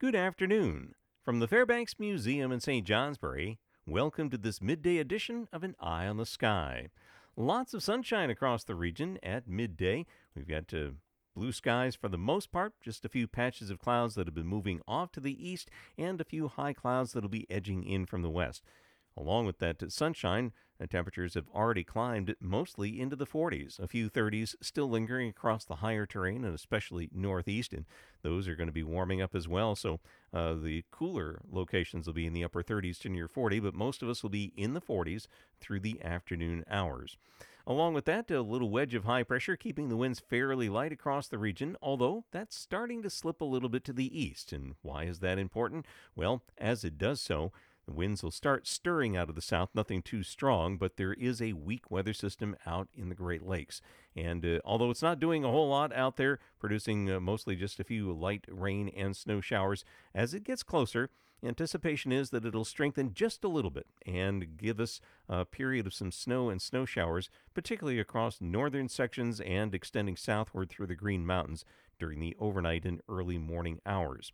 Good afternoon. From the Fairbanks Museum in St. Johnsbury, welcome to this midday edition of An Eye on the Sky. Lots of sunshine across the region at midday. We've got uh, blue skies for the most part, just a few patches of clouds that have been moving off to the east, and a few high clouds that'll be edging in from the west. Along with that sunshine, the temperatures have already climbed mostly into the 40s. A few 30s still lingering across the higher terrain and especially northeast, and those are going to be warming up as well. So uh, the cooler locations will be in the upper 30s to near 40, but most of us will be in the 40s through the afternoon hours. Along with that, a little wedge of high pressure keeping the winds fairly light across the region, although that's starting to slip a little bit to the east. And why is that important? Well, as it does so, winds will start stirring out of the south, nothing too strong, but there is a weak weather system out in the Great Lakes. And uh, although it's not doing a whole lot out there, producing uh, mostly just a few light rain and snow showers, as it gets closer, anticipation is that it'll strengthen just a little bit and give us a period of some snow and snow showers, particularly across northern sections and extending southward through the Green Mountains during the overnight and early morning hours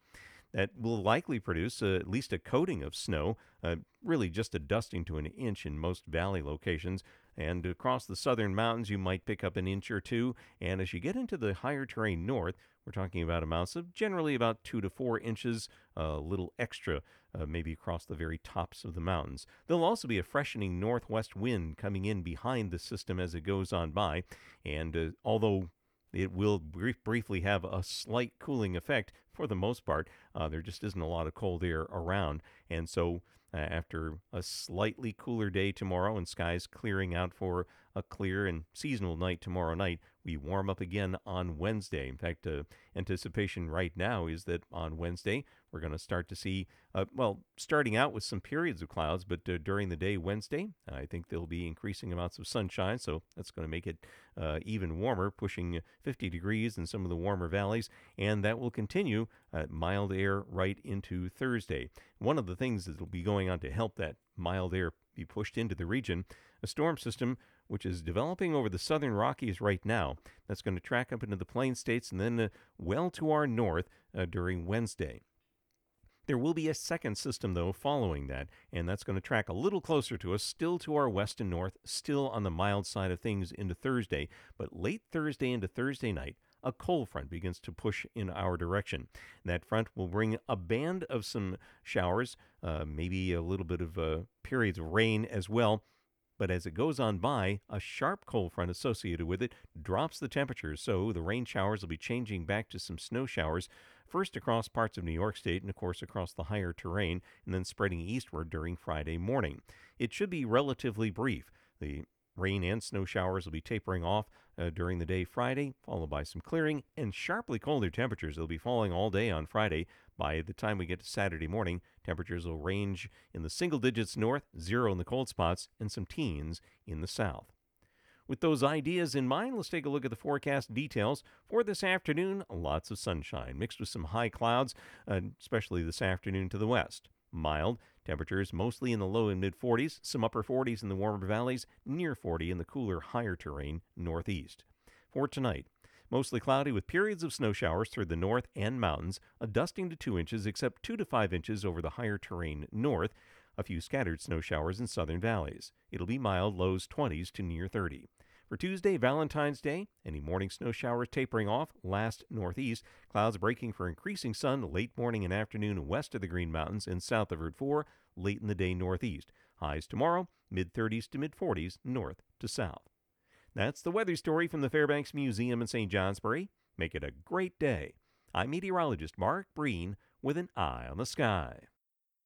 that will likely produce uh, at least a coating of snow, uh, really just a dusting to an inch in most valley locations. And across the southern mountains, you might pick up an inch or two. And as you get into the higher terrain north, we're talking about amounts of generally about two to four inches, a little extra, uh, maybe across the very tops of the mountains. There'll also be a freshening northwest wind coming in behind the system as it goes on by. And uh, although it will brief, briefly have a slight cooling effect for the most part. Uh, there just isn't a lot of cold air around. And so, uh, after a slightly cooler day tomorrow and skies clearing out for a clear and seasonal night tomorrow night, we warm up again on Wednesday. In fact, uh, anticipation right now is that on Wednesday we're going to start to see, uh, well, starting out with some periods of clouds, but uh, during the day Wednesday, I think there'll be increasing amounts of sunshine, so that's going to make it uh, even warmer, pushing 50 degrees in some of the warmer valleys, and that will continue mild air right into Thursday. One of the things that will be going on to help that mild air be pushed into the region, a storm system which is developing over the southern Rockies right now. That's going to track up into the Plain States and then uh, well to our north uh, during Wednesday. There will be a second system, though, following that, and that's going to track a little closer to us, still to our west and north, still on the mild side of things into Thursday. But late Thursday into Thursday night, a cold front begins to push in our direction. That front will bring a band of some showers, uh, maybe a little bit of uh, periods of rain as well. But as it goes on by, a sharp cold front associated with it drops the temperatures, so the rain showers will be changing back to some snow showers, first across parts of New York State and, of course, across the higher terrain, and then spreading eastward during Friday morning. It should be relatively brief. The Rain and snow showers will be tapering off uh, during the day Friday, followed by some clearing and sharply colder temperatures. They'll be falling all day on Friday. By the time we get to Saturday morning, temperatures will range in the single digits north, zero in the cold spots, and some teens in the south. With those ideas in mind, let's take a look at the forecast details for this afternoon. Lots of sunshine mixed with some high clouds, uh, especially this afternoon to the west. Mild temperatures mostly in the low and mid 40s, some upper 40s in the warmer valleys, near 40 in the cooler higher terrain northeast. For tonight, mostly cloudy with periods of snow showers through the north and mountains, a dusting to 2 inches except 2 to 5 inches over the higher terrain north, a few scattered snow showers in southern valleys. It'll be mild, lows 20s to near 30. For Tuesday, Valentine's Day, any morning snow showers tapering off, last northeast, clouds breaking for increasing sun late morning and afternoon west of the Green Mountains and south of Route 4, late in the day northeast. Highs tomorrow, mid 30s to mid 40s north to south. That's the weather story from the Fairbanks Museum in St. Johnsbury. Make it a great day. I'm meteorologist Mark Breen with an eye on the sky.